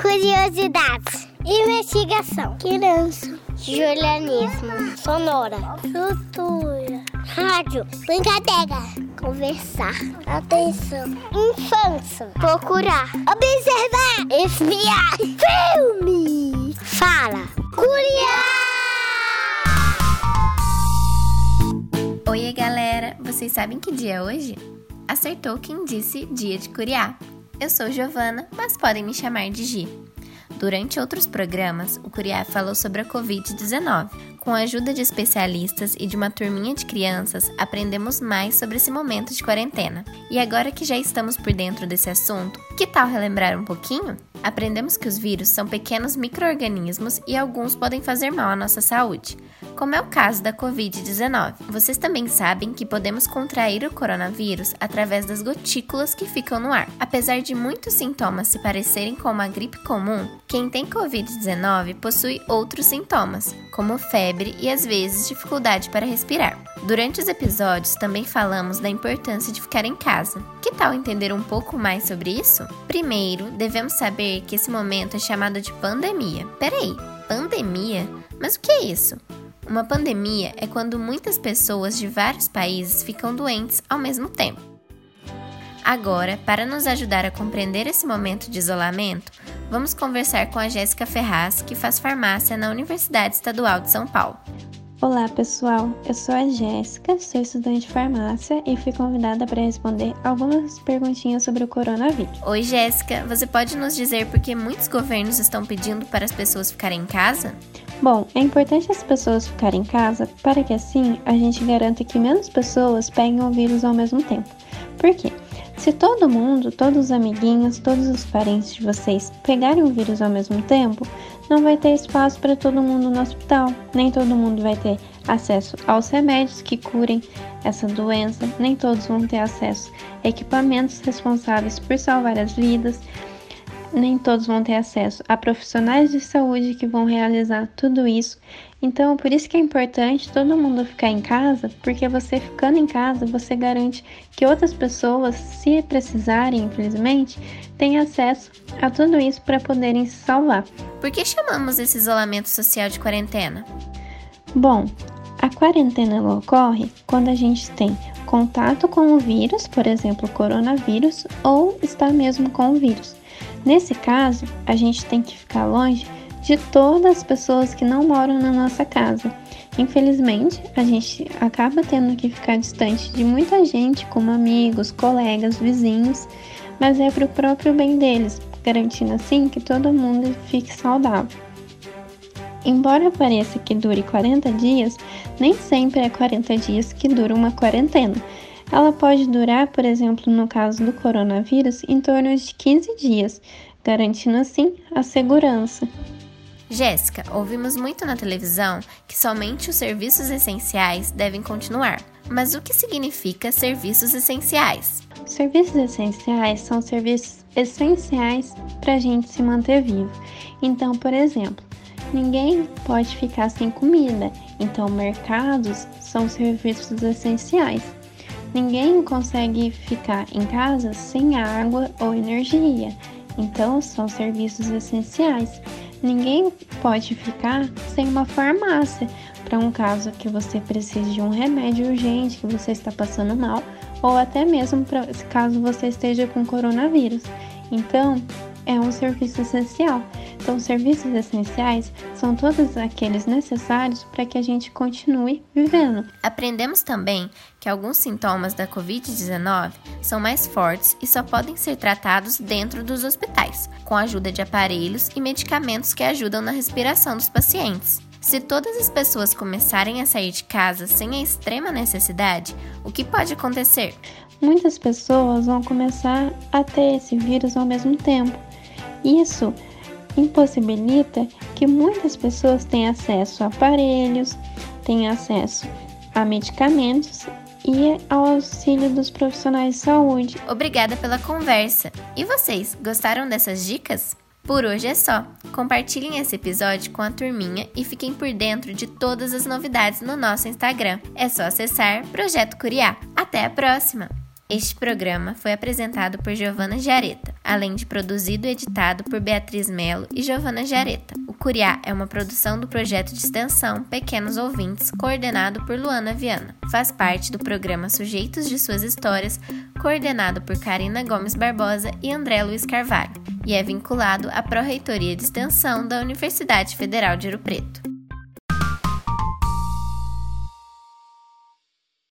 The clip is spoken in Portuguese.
Curiosidades. Investigação. Criança. Julianismo. Sonora. Cultura. Rádio. Brincadeira. Conversar. Atenção. Infância. Procurar. Observar. Espiar. Filme. Fala. Curiar. Oi, galera! Vocês sabem que dia é hoje? Acertou quem disse dia de curiar. Eu sou Giovana, mas podem me chamar de Gi. Durante outros programas, o Curiá falou sobre a Covid-19. Com a ajuda de especialistas e de uma turminha de crianças, aprendemos mais sobre esse momento de quarentena. E agora que já estamos por dentro desse assunto, que tal relembrar um pouquinho? Aprendemos que os vírus são pequenos micro-organismos e alguns podem fazer mal à nossa saúde, como é o caso da Covid-19. Vocês também sabem que podemos contrair o coronavírus através das gotículas que ficam no ar. Apesar de muitos sintomas se parecerem com uma gripe comum, quem tem Covid-19 possui outros sintomas, como febre e às vezes dificuldade para respirar. Durante os episódios também falamos da importância de ficar em casa. Que tal entender um pouco mais sobre isso? Primeiro, devemos saber que esse momento é chamado de pandemia. Peraí, pandemia? Mas o que é isso? Uma pandemia é quando muitas pessoas de vários países ficam doentes ao mesmo tempo. Agora, para nos ajudar a compreender esse momento de isolamento, vamos conversar com a Jéssica Ferraz, que faz farmácia na Universidade Estadual de São Paulo. Olá pessoal, eu sou a Jéssica, sou estudante de farmácia e fui convidada para responder algumas perguntinhas sobre o coronavírus. Oi Jéssica, você pode nos dizer por que muitos governos estão pedindo para as pessoas ficarem em casa? Bom, é importante as pessoas ficarem em casa para que assim a gente garanta que menos pessoas peguem o vírus ao mesmo tempo. Por quê? Se todo mundo, todos os amiguinhos, todos os parentes de vocês pegarem o vírus ao mesmo tempo, não vai ter espaço para todo mundo no hospital, nem todo mundo vai ter acesso aos remédios que curem essa doença, nem todos vão ter acesso a equipamentos responsáveis por salvar as vidas, nem todos vão ter acesso a profissionais de saúde que vão realizar tudo isso. Então, por isso que é importante todo mundo ficar em casa, porque você ficando em casa, você garante que outras pessoas, se precisarem, infelizmente, tenham acesso a tudo isso para poderem se salvar. Por que chamamos esse isolamento social de quarentena? Bom, a quarentena ocorre quando a gente tem contato com o vírus, por exemplo, coronavírus, ou está mesmo com o vírus. Nesse caso, a gente tem que ficar longe de todas as pessoas que não moram na nossa casa. Infelizmente, a gente acaba tendo que ficar distante de muita gente, como amigos, colegas, vizinhos, mas é para o próprio bem deles, garantindo assim que todo mundo fique saudável. Embora pareça que dure 40 dias, nem sempre é 40 dias que dura uma quarentena. Ela pode durar, por exemplo, no caso do coronavírus, em torno de 15 dias, garantindo assim a segurança. Jéssica, ouvimos muito na televisão que somente os serviços essenciais devem continuar. Mas o que significa serviços essenciais? Serviços essenciais são serviços essenciais para a gente se manter vivo. Então, por exemplo, ninguém pode ficar sem comida, então mercados são serviços essenciais. Ninguém consegue ficar em casa sem água ou energia, então são serviços essenciais. Ninguém pode ficar sem uma farmácia para um caso que você precise de um remédio urgente, que você está passando mal, ou até mesmo para caso você esteja com coronavírus. Então, é um serviço essencial. Então, serviços essenciais são todos aqueles necessários para que a gente continue vivendo. Aprendemos também que alguns sintomas da Covid-19 são mais fortes e só podem ser tratados dentro dos hospitais, com a ajuda de aparelhos e medicamentos que ajudam na respiração dos pacientes. Se todas as pessoas começarem a sair de casa sem a extrema necessidade, o que pode acontecer? Muitas pessoas vão começar a ter esse vírus ao mesmo tempo isso impossibilita que muitas pessoas tenham acesso a aparelhos, tenham acesso a medicamentos e ao auxílio dos profissionais de saúde. Obrigada pela conversa. E vocês, gostaram dessas dicas? Por hoje é só. Compartilhem esse episódio com a turminha e fiquem por dentro de todas as novidades no nosso Instagram. É só acessar Projeto Curiá. Até a próxima! Este programa foi apresentado por Giovana Giareta, além de produzido e editado por Beatriz Melo e Giovana Giareta. O Curiá é uma produção do projeto de extensão Pequenos Ouvintes, coordenado por Luana Viana. Faz parte do programa Sujeitos de Suas Histórias, coordenado por Karina Gomes Barbosa e André Luiz Carvalho, e é vinculado à Pró-Reitoria de Extensão da Universidade Federal de Ouro Preto.